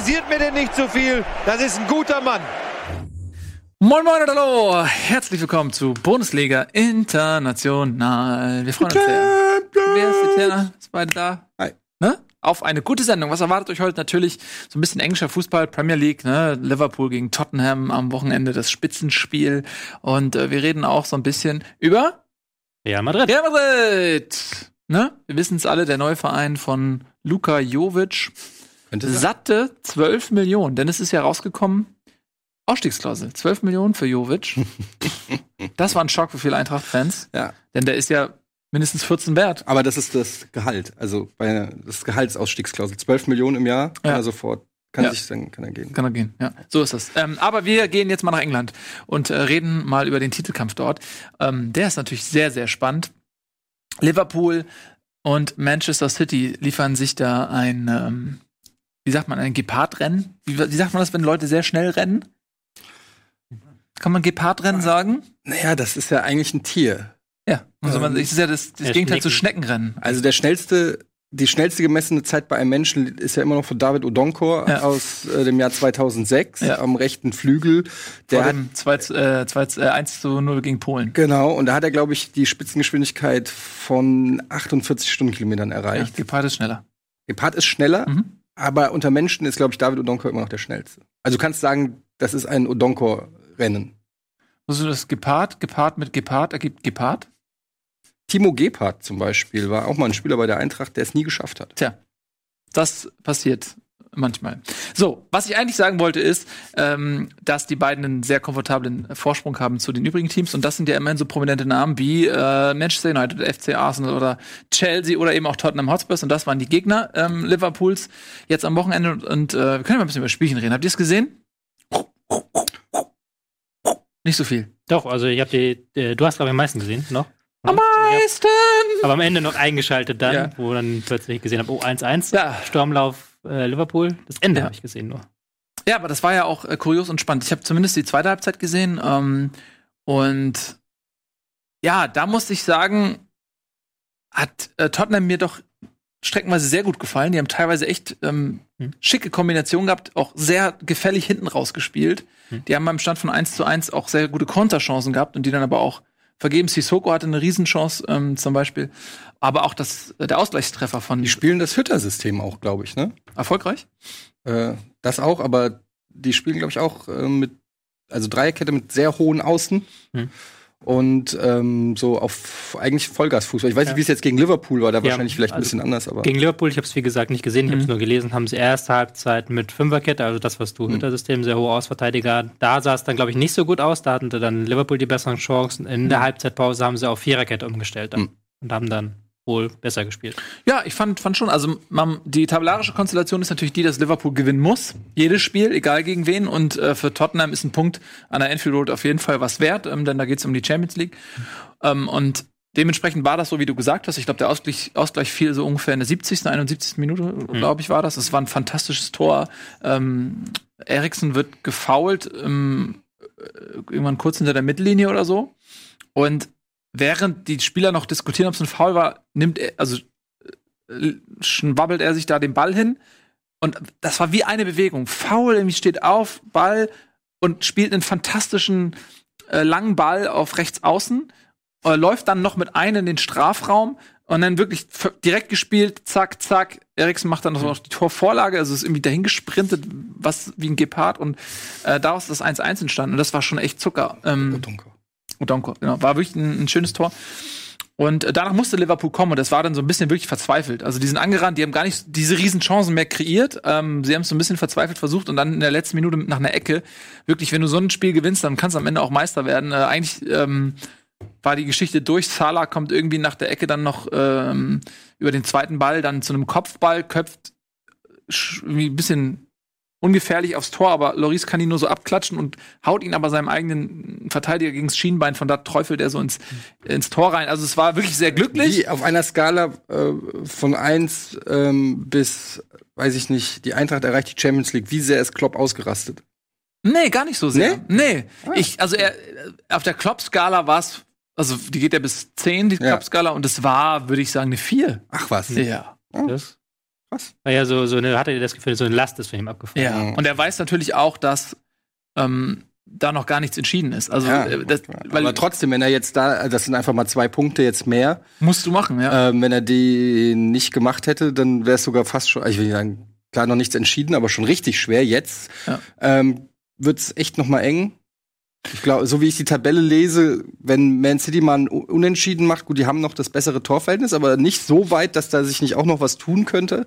Kritisiert mir denn nicht zu viel. Das ist ein guter Mann. Moin Moin und Hallo, herzlich willkommen zu Bundesliga International. Wir freuen uns sehr. Wer ist Eterna? Ist beide da? Hi. Ne? Auf eine gute Sendung. Was erwartet euch heute? Natürlich so ein bisschen englischer Fußball, Premier League, ne? Liverpool gegen Tottenham am Wochenende, das Spitzenspiel. Und äh, wir reden auch so ein bisschen über Real Madrid. Real Madrid. Ne? Wir wissen es alle, der neue Verein von Luka Jovic. Satte 12 Millionen, denn es ist ja rausgekommen, Ausstiegsklausel, 12 Millionen für Jovic. das war ein Schock für viele Eintracht-Fans, Ja, denn der ist ja mindestens 14 wert. aber das ist das Gehalt. Also bei das Gehaltsausstiegsklausel. 12 Millionen im Jahr kann Ja. er sofort, kann Ja. sich dann kann er gehen. Kann er gehen, ja. So ist das. Ähm, aber wir gehen jetzt mal nach England und äh, reden mal über den Titelkampf dort. Ähm, der ist natürlich sehr, sehr spannend. Liverpool und Manchester City liefern sich da ein, ähm, wie sagt man, ein Gepardrennen. Wie, wie sagt man das, wenn Leute sehr schnell rennen? Kann man Gepardrennen sagen? Naja, das ist ja eigentlich ein Tier. Ja. Also man, Ähm, das ist ja das, das ja, Gegenteil zu Schnecken. Schneckenrennen. Also der schnellste, die schnellste gemessene Zeit bei einem Menschen ist ja immer noch von David Odonkor Ja. aus äh, dem Jahr 2006 Ja. am rechten Flügel. Der Vor hat, dem 2, äh, 2, äh, 1 zu 0 gegen Polen. genau, und da hat er, glaube ich, die Spitzengeschwindigkeit von 48 Stundenkilometern Ja, erreicht. Gepard ist schneller. Gepard ist schneller, Mhm. Aber unter Menschen ist, glaube ich, David Odonkor immer noch der schnellste. Also du kannst sagen, das ist ein Odonkor-Rennen. Wusstest du das Gepard, Gepard mit Gepard ergibt Gepard? Timo Gebhardt zum Beispiel war auch mal ein Spieler bei der Eintracht, der es nie geschafft hat. Tja, das passiert manchmal. So, was ich eigentlich sagen wollte ist, ähm, dass die beiden einen sehr komfortablen Vorsprung haben zu den übrigen Teams und das sind ja immerhin so prominente Namen wie äh, Manchester United, FC Arsenal oder Chelsea oder eben auch Tottenham Hotspurs und das waren die Gegner ähm, Liverpools jetzt am Wochenende und, und äh, wir können mal ein bisschen über Spielchen reden. Habt ihr es gesehen? Nicht so viel. Doch, also ich habe die, äh, du hast glaube ich am meisten gesehen, noch. Am meisten! Aber am Ende noch eingeschaltet dann, Ja. wo dann plötzlich gesehen habe, oh 1-1, Ja. Sturmlauf äh, Liverpool. Das Ende Ja. habe ich gesehen nur. Ja, aber das war ja auch äh, kurios und spannend. Ich habe zumindest die zweite Halbzeit gesehen ähm, und ja, da musste ich sagen, hat äh, Tottenham mir doch streckenweise sehr gut gefallen. Die haben teilweise echt ähm, Hm. schicke Kombinationen gehabt, auch sehr gefällig hinten rausgespielt. Hm. Die haben beim Stand von 1 zu 1 auch sehr gute Konterchancen gehabt und die dann aber auch vergeben. Sissoko hatte eine Riesenchance ähm, zum Beispiel. Aber auch das, äh, der Ausgleichstreffer von Die spielen das Hütter-System auch, glaube ich, ne? erfolgreich. Äh, das auch, aber die spielen, glaube ich, auch äh, mit, also Dreierkette mit sehr hohen Außen. Hm. Und ähm, so auf eigentlich Vollgasfußball. Ich weiß Ja. nicht, wie es jetzt gegen Liverpool war, da Ja, wahrscheinlich vielleicht ein also bisschen anders, aber. Gegen Liverpool, ich habe es wie gesagt nicht gesehen, ich habe es Mhm. nur gelesen, haben sie erste Halbzeit mit Fünferkette, also das, was du Mhm. Hütter-System, sehr hohe Ausverteidiger. Da sah es dann, glaube ich, nicht so gut aus. Da hatten dann Liverpool die besseren Chancen. In der Halbzeitpause haben sie auf Viererkette umgestellt dann. Mhm. und haben dann wohl besser gespielt. Ja, ich fand, fand schon, also man, die tabellarische Konstellation ist natürlich die, dass Liverpool gewinnen muss. Jedes Spiel, egal gegen wen. Und äh, für Tottenham ist ein Punkt an der Enfield Road auf jeden Fall was wert, ähm, denn da geht es um die Champions League. Ähm, und dementsprechend war das so, wie du gesagt hast. Ich glaube, der Ausgleich, Ausgleich fiel so ungefähr in der 70., 71. Minute, glaube ich, war das. Es war ein fantastisches Tor. Ähm, Eriksen wird gefoult, ähm, äh, irgendwann kurz hinter der Mittellinie oder so. Und während die Spieler noch diskutieren, ob es ein Foul war, nimmt er, also äh, schwabbelt er sich da den Ball hin. Und das war wie eine Bewegung. Foul, irgendwie steht auf, Ball und spielt einen fantastischen äh, langen Ball auf rechts außen, äh, läuft dann noch mit einem in den Strafraum und dann wirklich direkt gespielt, zack, zack. Eriksen macht dann noch die Torvorlage, also ist irgendwie dahin gesprintet, was wie ein Gepard und äh, daraus ist das 1-1 entstanden und das war schon echt Zucker. Ähm. Odonko, genau. War wirklich ein, ein schönes Tor. Und äh, danach musste Liverpool kommen und das war dann so ein bisschen wirklich verzweifelt. Also die sind angerannt, die haben gar nicht diese riesen Chancen mehr kreiert. Ähm, sie haben es so ein bisschen verzweifelt versucht und dann in der letzten Minute nach einer Ecke, wirklich, wenn du so ein Spiel gewinnst, dann kannst du am Ende auch Meister werden. Äh, eigentlich ähm, war die Geschichte durch. Salah kommt irgendwie nach der Ecke dann noch ähm, über den zweiten Ball dann zu einem Kopfball, köpft irgendwie ein bisschen ungefährlich aufs Tor, aber Loris kann ihn nur so abklatschen und haut ihn aber seinem eigenen Verteidiger gegen das Schienbein, von da träufelt er so ins, ins Tor rein. Also es war wirklich sehr glücklich. Wie auf einer Skala äh, von 1 ähm, bis, weiß ich nicht, die Eintracht erreicht die Champions League. Wie sehr ist Klopp ausgerastet? Nee, gar nicht so sehr. Nee. Ah. Ich, also er, auf der Klopp-Skala war es, also die geht ja bis 10, die Ja. Klopp-Skala, und es war, würde ich sagen, eine 4. Ach was. Ja. Das Krass. Weil ja so, so eine, hatte er das Gefühl, so eine Last ist von ihm abgefallen. Ja. Und er weiß natürlich auch, dass ähm, da noch gar nichts entschieden ist. Also Ja, äh, das, weil aber trotzdem, wenn er jetzt da, das sind einfach mal zwei Punkte jetzt mehr. musst du machen, ja. Ähm, wenn er die nicht gemacht hätte, dann wäre es sogar fast schon, ich will nicht sagen, klar noch nichts entschieden, aber schon richtig schwer. Jetzt Ja. ähm, wird's echt noch mal eng. Ich glaube, so wie ich die Tabelle lese, wenn Man City mal Unentschieden macht, gut, die haben noch das bessere Torverhältnis, aber nicht so weit, dass da sich nicht auch noch was tun könnte.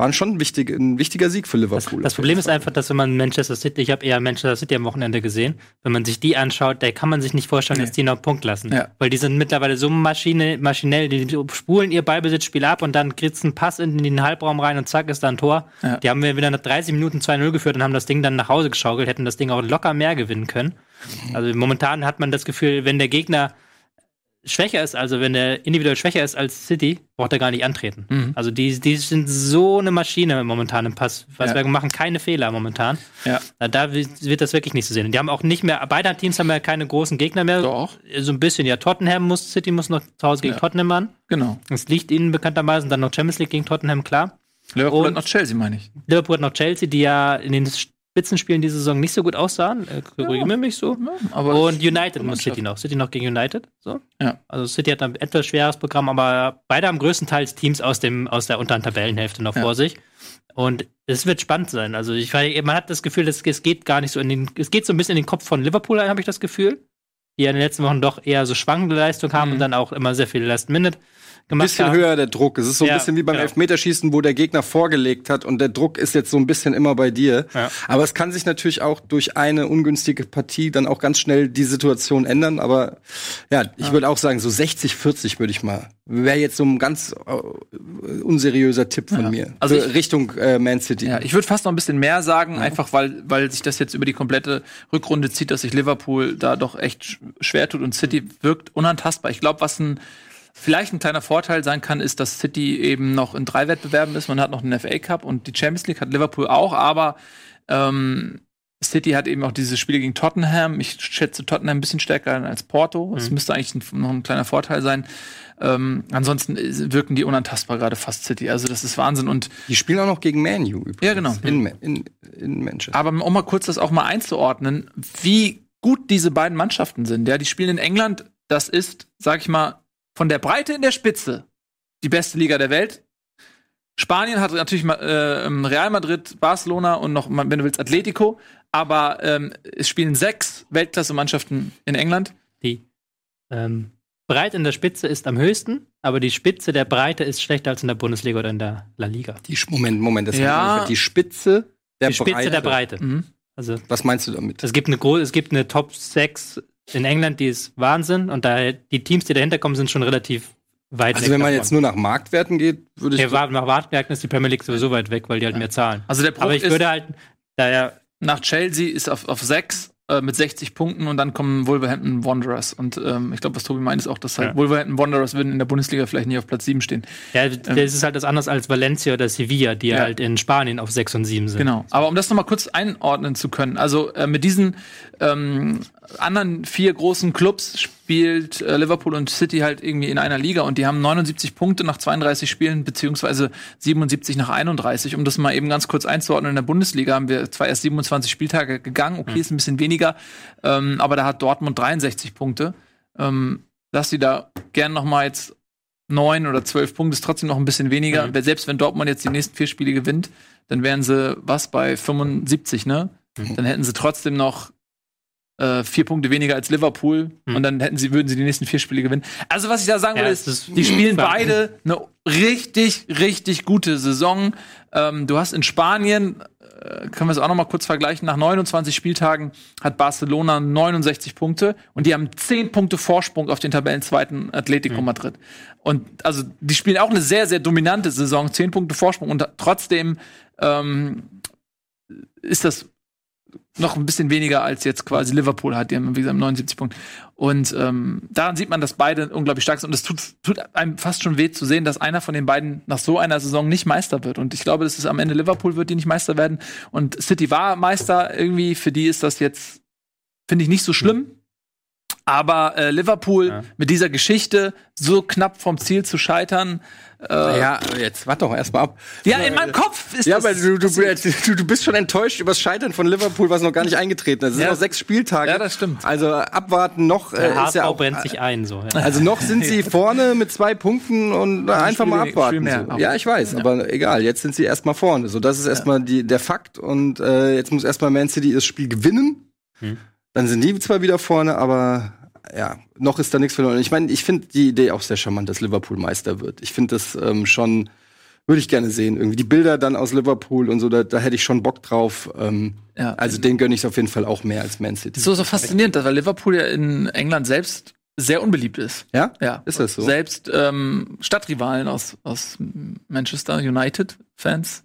War schon ein, wichtig, ein wichtiger Sieg für Das, Liverpool. das Problem ist einfach, dass wenn man Manchester City, ich habe eher Manchester City am Wochenende gesehen, wenn man sich die anschaut, da kann man sich nicht vorstellen, Nee. dass die noch einen Punkt lassen. Ja. Weil die sind mittlerweile so Maschine, maschinell, die spulen ihr Ballbesitzspiel ab und dann kriegst einen Pass in den Halbraum rein und zack ist da ein Tor. Ja. Die haben wir wieder nach 30 Minuten 2-0 geführt und haben das Ding dann nach Hause geschaukelt, hätten das Ding auch locker mehr gewinnen können. Also momentan hat man das Gefühl, wenn der Gegner schwächer ist, also wenn er individuell schwächer ist als City, braucht er gar nicht antreten. Mhm. Also die, die sind so eine Maschine momentan im Pass. Was Ja. machen keine Fehler momentan. ja. Da, da wird das wirklich nicht zu sehen. Und die haben auch nicht mehr, beide Teams haben ja keine großen Gegner mehr. Doch. So ein bisschen, ja, Tottenham muss, City muss noch zu Hause gegen Ja. Tottenham an. Genau. Das liegt ihnen bekanntermaßen dann noch Champions League gegen Tottenham, klar. Liverpool Und- hat noch Chelsea, meine ich. Liverpool hat noch Chelsea, die ja in den Spitzenspielen diese Saison nicht so gut aussahen. Äh, Korrigiere mich so. aber Und United muss. City noch. City noch gegen United. So. Ja. Also City hat ein etwas schweres Programm, aber beide haben größtenteils Teams aus, dem, aus der unteren Tabellenhälfte noch Ja. vor sich. Und es wird spannend sein. Also ich, man hat das Gefühl, es, es geht gar nicht so in den, es geht so ein bisschen in den Kopf von Liverpool, habe ich das Gefühl. Die ja in den letzten Wochen doch eher so schwankende Leistung haben Mhm. und dann auch immer sehr viel Last Minute gemacht bisschen haben. höher der Druck. Es ist so ein Ja, bisschen wie beim genau. Elfmeterschießen, wo der Gegner vorgelegt hat und der Druck ist jetzt so ein bisschen immer bei dir. Ja. Aber es kann sich natürlich auch durch eine ungünstige Partie dann auch ganz schnell die Situation ändern. Aber ja, ich würde auch sagen, so 60, 40 würde ich mal. Wäre jetzt so ein ganz äh, unseriöser Tipp von Ja. mir. Also ich- Richtung äh, Man City. Ja, ich würde fast noch ein bisschen mehr sagen, einfach weil, weil sich das jetzt über die komplette Rückrunde zieht, dass sich Liverpool da doch echt sch- schwer tut und City wirkt unantastbar. Ich glaube, was ein vielleicht ein kleiner Vorteil sein kann, ist, dass City eben noch in drei Wettbewerben ist. Man hat noch den FA Cup und die Champions League hat Liverpool auch, aber ähm, City hat eben auch diese Spiele gegen Tottenham. Ich schätze Tottenham ein bisschen stärker als Porto. Das müsste eigentlich ein, noch ein kleiner Vorteil sein. Ähm, ansonsten wirken die unantastbar gerade fast City. Also das ist Wahnsinn. Und Die spielen auch noch gegen Man U übrigens. Ja, genau. In, in, in Manchester. aber um mal kurz das auch mal einzuordnen, wie gut diese beiden Mannschaften sind. Ja, die spielen in England. Das ist, sag ich mal, von der Breite in der Spitze die beste Liga der Welt. Spanien hat natürlich äh, Real Madrid, Barcelona und noch, wenn du willst, Atletico. Aber ähm, es spielen sechs Weltklasse-Mannschaften in England. Die ähm, Breite in der Spitze ist am höchsten, aber die Spitze der Breite ist schlechter als in der Bundesliga oder in der La Liga. Die, Moment, Moment, das Ja. heißt, die Spitze der Die Spitze Breite. der Breite. Mhm. Also Was meinst du damit? es gibt eine es gibt eine Top 6 in England, die ist Wahnsinn und da die Teams, die dahinter kommen, sind schon relativ weit Also wenn man davon. jetzt nur nach Marktwerten geht, würde ich Ja, nach Wartbergen ist die Premier League sowieso weit weg, weil die halt mehr zahlen. Also der Bruch Aber ich ist, würde halt, da ja, nach Chelsea ist auf, auf sechs äh, mit 60 Punkten und dann kommen Wolverhampton Wanderers. Und ähm, ich glaube, was Tobi meint, ist auch, dass halt Ja. Wolverhampton Wanderers würden in der Bundesliga vielleicht nicht auf Platz 7 stehen. ja, das ist halt das anders als Valencia oder Sevilla, die Ja. halt in Spanien auf 6 und 7 sind. Genau. Aber um das nochmal kurz einordnen zu können, also äh, mit diesen ähm, anderen vier großen Clubs spielt äh, Liverpool und City halt irgendwie in einer Liga und die haben 79 Punkte nach 32 Spielen, beziehungsweise 77 nach 31. Um das mal eben ganz kurz einzuordnen, in der Bundesliga haben wir zwar erst 27 Spieltage gegangen, okay, ist ein bisschen weniger, ähm, aber da hat Dortmund 63 Punkte. Ähm, dass sie da gern noch mal jetzt neun oder zwölf Punkte ist trotzdem noch ein bisschen weniger. Mhm. Selbst wenn Dortmund jetzt die nächsten vier Spiele gewinnt, dann wären sie was bei 75, ne? Mhm. Dann hätten sie trotzdem noch äh, vier Punkte weniger als Liverpool Mhm. und dann hätten sie, würden sie die nächsten vier Spiele gewinnen. Also was ich da sagen Ja, will, ist, ist- die spielen beide eine richtig, richtig gute Saison. Ähm, du hast in Spanien, äh, können wir es auch noch mal kurz vergleichen, nach 29 Spieltagen hat Barcelona 69 Punkte und die haben 10 Punkte Vorsprung auf den Tabellenzweiten Atletico Madrid. Und also die spielen auch eine sehr, sehr dominante Saison, 10 Punkte Vorsprung und trotzdem ähm, ist das noch ein bisschen weniger als jetzt quasi Liverpool hat, die haben wie gesagt 79 Punkte. Und ähm, daran sieht man, dass beide unglaublich stark sind. Und es tut, tut einem fast schon weh zu sehen, dass einer von den beiden nach so einer Saison nicht Meister wird. Und ich glaube, das ist am Ende Liverpool wird, die nicht Meister werden. Und City war Meister. Irgendwie für die ist das jetzt, finde ich, nicht so schlimm. Aber äh, Liverpool Ja. mit dieser Geschichte so knapp vom Ziel zu scheitern, ja, aber jetzt warte doch erstmal ab. ja, in meinem Kopf ist Ja, das aber du, du, du, du bist schon enttäuscht über das Scheitern von Liverpool, was noch gar nicht eingetreten ist. Es sind Ja. noch sechs Spieltage. Ja, das stimmt. Also abwarten noch. Der Äh, ist HSV ja auch, brennt sich ein, so. Ja. also noch sind sie vorne mit zwei Punkten und einfach mal Spiel- abwarten. So. Ja, ich weiß, aber egal. Jetzt sind sie erstmal vorne. So, das ist erstmal die, der Fakt und äh, jetzt muss erstmal Man City das Spiel gewinnen. Hm. Dann sind die zwar wieder vorne, aber ja, noch ist da nichts verloren. Ich meine, ich finde die Idee auch sehr charmant, dass Liverpool Meister wird. Ich finde das ähm, schon, würde ich gerne sehen. Irgendwie die Bilder dann aus Liverpool und so, da, da hätte ich schon Bock drauf. Ähm, Ja. Also den gönne ich auf jeden Fall auch mehr als Man City. so, so faszinierend, weil Liverpool ja in England selbst sehr unbeliebt ist. Ja? Ja. Ist das so? Selbst ähm, Stadtrivalen aus, aus Manchester United-Fans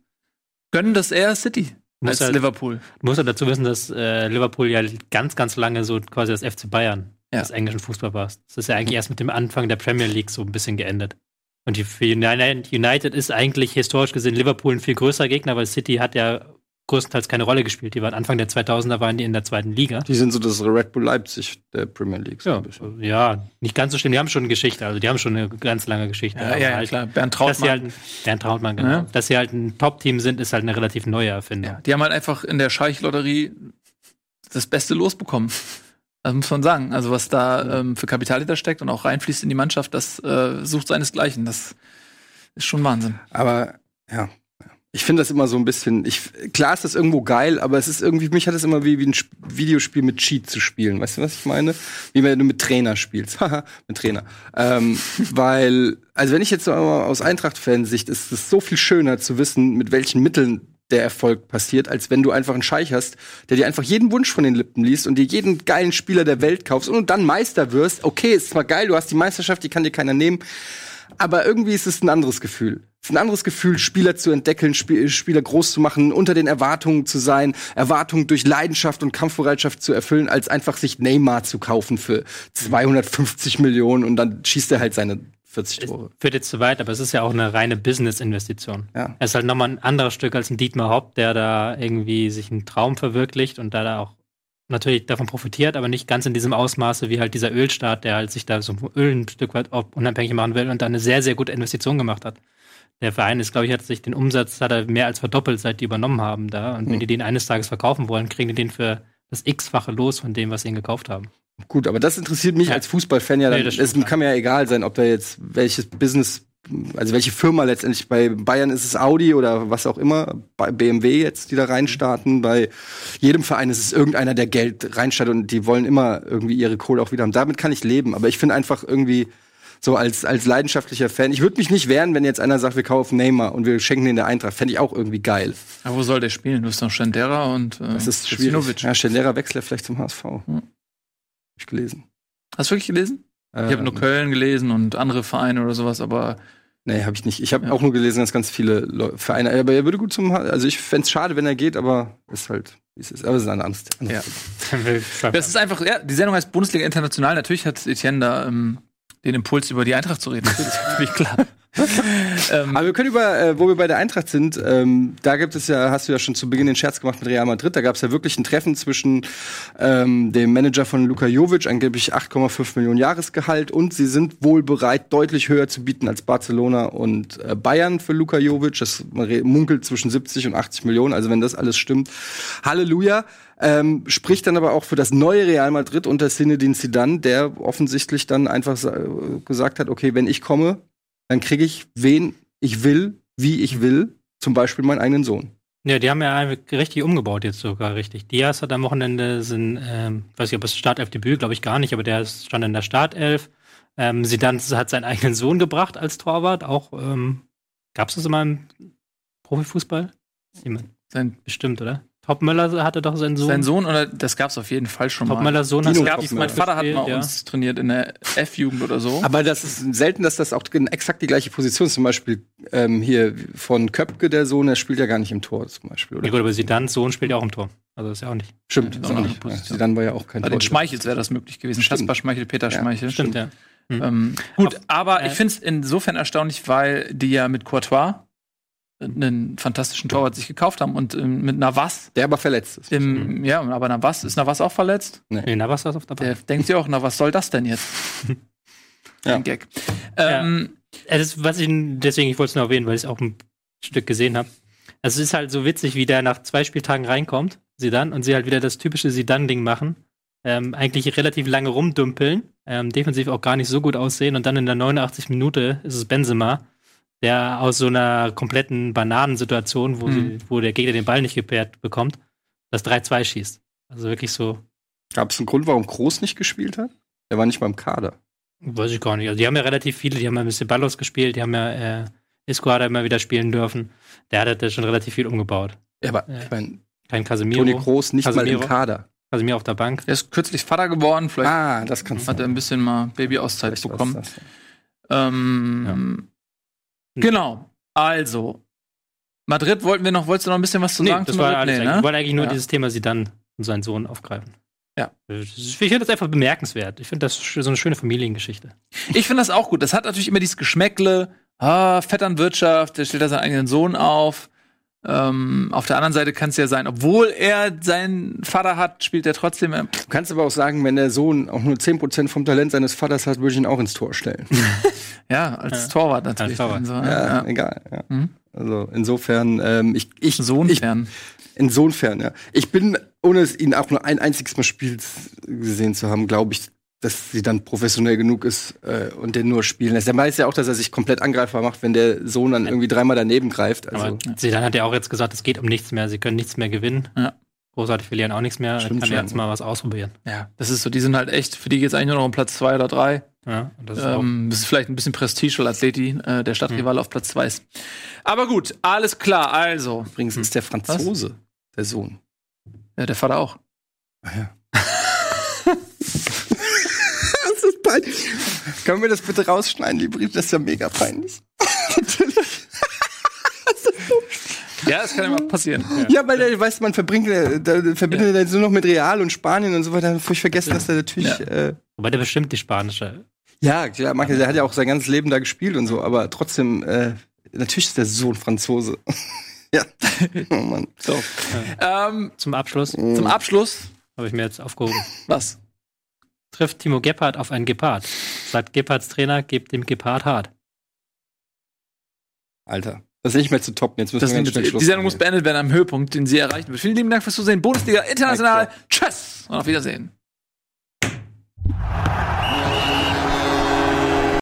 gönnen das eher City Muss als halt- Liverpool. Du musst ja dazu wissen, dass äh, Liverpool ja ganz, ganz lange so quasi das FC Bayern Ja. des englischen Fußballs war. Das ist ja eigentlich erst mit dem Anfang der Premier League so ein bisschen geendet. Und United, ist eigentlich historisch gesehen Liverpool ein viel größerer Gegner, weil City hat ja größtenteils keine Rolle gespielt. Die waren Anfang der 2000er waren die in der zweiten Liga. Die sind so das Red Bull Leipzig der Premier League. so Ja, ein bisschen. ja, nicht ganz so schlimm. Die haben schon eine Geschichte, also die haben schon eine ganz lange Geschichte. Ja, ja, halt, klar. Bernd Dass sie Trautmann. halt, ein- Bernd Trautmann, genau. Ja. Dass sie halt ein Top-Team sind, ist halt eine relativ neue Erfindung. Ja, die haben halt einfach in der Scheich-Lotterie das Beste losbekommen. Das muss man sagen. Also was da ähm, für Kapital hinter steckt und auch reinfließt in die Mannschaft, das äh, sucht seinesgleichen. Das ist schon Wahnsinn. Aber ja. Ich finde das immer so ein bisschen. Ich, klar ist das irgendwo geil, aber es ist irgendwie, mich hat es immer wie, wie ein Sp Videospiel mit Cheat zu spielen. Weißt du, was ich meine? Wie wenn du mit Trainer spielst. Haha, mit Trainer. Ähm, weil, also wenn ich jetzt so aus Eintracht-Fansicht, ist es so viel schöner zu wissen, mit welchen Mitteln der Erfolg passiert, als wenn du einfach einen Scheich hast, der dir einfach jeden Wunsch von den Lippen liest und dir jeden geilen Spieler der Welt kaufst und dann Meister wirst. Okay, ist zwar geil, du hast die Meisterschaft, die kann dir keiner nehmen. Aber irgendwie ist es ein anderes Gefühl. Es ist ein anderes Gefühl, Spieler zu entdecken, Sp Spieler groß zu machen, unter den Erwartungen zu sein, Erwartungen durch Leidenschaft und Kampfbereitschaft zu erfüllen, als einfach sich Neymar zu kaufen für 250 Millionen und dann schießt er halt seine 40 Tore. Führt jetzt zu weit, aber es ist ja auch eine reine Business-Investition. Ja. Es ist halt nochmal ein anderes Stück als ein Dietmar Hopp, der da irgendwie sich einen Traum verwirklicht und da, da auch natürlich davon profitiert, aber nicht ganz in diesem Ausmaße wie halt dieser Ölstaat, der halt sich da so Öl ein Stück weit unabhängig machen will und da eine sehr, sehr gute Investition gemacht hat. Der Verein ist, glaube ich, hat sich den Umsatz hat er mehr als verdoppelt, seit die übernommen haben da. Und wenn Mhm. die den eines Tages verkaufen wollen, kriegen die den für das X-fache los von dem, was sie ihn gekauft haben. Gut, aber das interessiert mich als Fußballfan ja. Nee, Dann, stimmt, es kann mir ja egal sein, ob da jetzt welches Business, also welche Firma letztendlich bei Bayern ist es Audi oder was auch immer, bei BMW jetzt, die da reinstarten. Bei jedem Verein ist es irgendeiner, der Geld reinstartet und die wollen immer irgendwie ihre Kohle auch wieder haben. Damit kann ich leben. Aber ich finde einfach irgendwie so als, als leidenschaftlicher Fan, ich würde mich nicht wehren, wenn jetzt einer sagt, wir kaufen Neymar und wir schenken den der Eintracht. Fände ich auch irgendwie geil. Aber wo soll der spielen? Du hast noch Schendera und äh, Das ist schwierig. Ja, Schnellerer Wechsler vielleicht zum HSV. Hab ich gelesen. Hast du wirklich gelesen? Ich habe nur Ähm, Köln gelesen und andere Vereine oder sowas, aber Nee, habe ich nicht. Ich habe Ja. auch nur gelesen, dass ganz viele Leu- Vereine, aber er würde gut zum, also ich fänd's schade, wenn er geht, aber ist halt, wie es ist. Aber es ist ein anderes Ja. das ist einfach, ja, die Sendung heißt Bundesliga International. Natürlich hat Etienne da ähm, den Impuls, über die Eintracht zu reden. Das ist natürlich klar. ähm, Aber wir können über, äh, wo wir bei der Eintracht sind, ähm, da gibt es ja, hast du ja schon zu Beginn den Scherz gemacht mit Real Madrid, da gab es ja wirklich ein Treffen zwischen ähm, dem Manager von Luka Jovic, angeblich 8,5 Millionen Jahresgehalt und sie sind wohl bereit, deutlich höher zu bieten als Barcelona und äh, Bayern für Luka Jovic. Das munkelt zwischen 70 und 80 Millionen, also wenn das alles stimmt, Halleluja. Ähm, spricht dann aber auch für das neue Real Madrid unter Zinedine Zidane, der offensichtlich dann einfach sa- gesagt hat, okay, wenn ich komme, dann kriege ich wen ich will, wie ich will, zum Beispiel meinen eigenen Sohn. Ja, die haben ja richtig umgebaut jetzt sogar richtig. Diaz hat am Wochenende sind, ähm, weiß nicht, ob es Startelf-Debüt, glaube ich gar nicht, aber der ist- stand in der Startelf. Ähm, hat seinen eigenen Sohn gebracht als Torwart. Auch ähm, gab es das immer im Profifußball? Sein, bestimmt, oder? Topmöller hatte doch seinen Sohn. sein Sohn, oder das gab's auf jeden Fall schon mal. Topmöllers Sohn hat Gab's, mein Vater hat mal ja. uns trainiert in der F-Jugend oder so. Aber das ist selten, dass das auch exakt die gleiche Position ist. Zum Beispiel ähm, hier von Köpke, der Sohn, der spielt ja gar nicht im Tor zum Beispiel, Ja oder? gut, aber Zidanes Sohn spielt ja auch im Tor. Also ist ja auch nicht. Stimmt, Ja, ist das ist auch nicht. Ja, Position. Zidane war ja auch kein Bei den. Schmeichels wäre das möglich gewesen. Stimmt. Kaspar Schmeichel, Peter Ja, Schmeichel. Stimmt, ja. Mhm. Ähm, gut, aber äh, ich finde es insofern erstaunlich, weil die ja mit Courtois einen fantastischen Torwart sich gekauft haben und ähm, mit Navas Der aber verletzt ist. im, ja, aber Navas, ist Navas auch verletzt? Nee, na, was ist auf der Der Bank? denkt sich auch, na, was soll das denn jetzt? Ja. Ein Gag. Ähm, Es ist, was ich, deswegen, ich wollte es nur erwähnen, weil ich es auch ein Stück gesehen habe. Also es ist halt so witzig, wie der nach zwei Spieltagen reinkommt, sie dann, und sie halt wieder das typische Sidan-Ding machen. Ähm, eigentlich relativ lange rumdümpeln, ähm, defensiv auch gar nicht so gut aussehen und dann in der 89 Minute ist es Benzema, der aus so einer kompletten Bananensituation, wo, sie, wo der Gegner den Ball nicht gepaart bekommt, das 3-2 schießt. Also wirklich so, Gab es einen Grund, warum Groß nicht gespielt hat? Er war nicht mal im Kader. Weiß ich gar nicht. Also die haben ja relativ viele, die haben ja ein bisschen Ballos gespielt, die haben ja äh, Isco hat ja immer wieder spielen dürfen. Der hat ja schon relativ viel umgebaut. Ja, aber Ja. ich meine, Kein Casemiro. Toni Groß nicht mal Casemiro. im Kader. Casemiro auf der Bank. er ist kürzlich Vater geworden, vielleicht Ah, das kannst hat er ein bisschen mal Baby-Auszeit bekommen. das. Ähm, Genau. Also, Madrid wollten wir noch, wolltest du noch ein bisschen was zu Nee, sagen? das zu war Madrid? alles. Nee, eigentlich. ne? Ich wollte eigentlich nur Ja. dieses Thema sie dann und seinen Sohn aufgreifen. Ja. Ich finde das einfach bemerkenswert. Ich finde das so eine schöne Familiengeschichte. Ich finde das auch gut. Das hat natürlich immer dieses Geschmäckle, ah, Vetternwirtschaft, der stellt da seinen eigenen Sohn auf. Ähm, auf der anderen Seite kann es ja sein, obwohl er seinen Vater hat, spielt er trotzdem. äh, Du kannst aber auch sagen, wenn der Sohn auch nur 10% vom Talent seines Vaters hat, würde ich ihn auch ins Tor stellen. Ja, als Ja. Torwart natürlich. Als Torwart. So, ja, ja. egal. Ja. Mhm. Also insofern, ähm, ich, ich, Sohn ich, fern. insofern, ja. Ich bin, ohne es ihn auch nur ein einziges Mal Spiel gesehen zu haben, glaube ich, dass sie dann professionell genug ist äh, und den nur spielen lässt. Der weiß ja auch, dass er sich komplett angreifbar macht, wenn der Sohn dann irgendwie dreimal daneben greift. Also, Aber Zidane hat ja auch jetzt gesagt, es geht um nichts mehr. Sie können nichts mehr gewinnen. Ja. Großartig verlieren auch nichts mehr. Stimmt kann schon. jetzt mal was ausprobieren. Ja, das ist so, die sind halt echt, für die geht's eigentlich nur noch um Platz zwei oder drei. Ja, und das ist auch, Ähm, das ist vielleicht ein bisschen Prestige, weil Atleti äh, der Stadtrivale auf Platz zwei ist. Aber gut, alles klar. Also, übrigens ist der Franzose, der Sohn. ja, der Vater auch. Ah, ja. Das peinlich. Können wir das bitte rausschneiden, die Brief? Das ist ja mega peinlich. Ja, das kann ja mal passieren. Ja, weil der, weißt man verbringt, äh, da verbindet er so noch mit Real und Spanien und so weiter. Dann ich vergessen, dass der natürlich. Ja. Ja, äh, wobei der bestimmt die spanische. ja klar, mag, der hat ja auch sein ganzes Leben da gespielt und so, aber trotzdem, äh, natürlich ist der Sohn Franzose. ja. Oh Mann. So. Ähm, Zum Abschluss zum Abschluss, habe ich mir jetzt aufgehoben. was? trifft Timo Gebhardt auf einen Gepard. Sagt Gebhardts Trainer, gebt dem Gepard hart. Alter. Das ist nicht mehr zu toppen. Jetzt müssen das wir ganz schnell Schluss Die Sendung muss beendet werden am Höhepunkt, den sie erreichen wird. Vielen lieben Dank fürs Zusehen. Bundesliga International. Tschüss und auf Wiedersehen.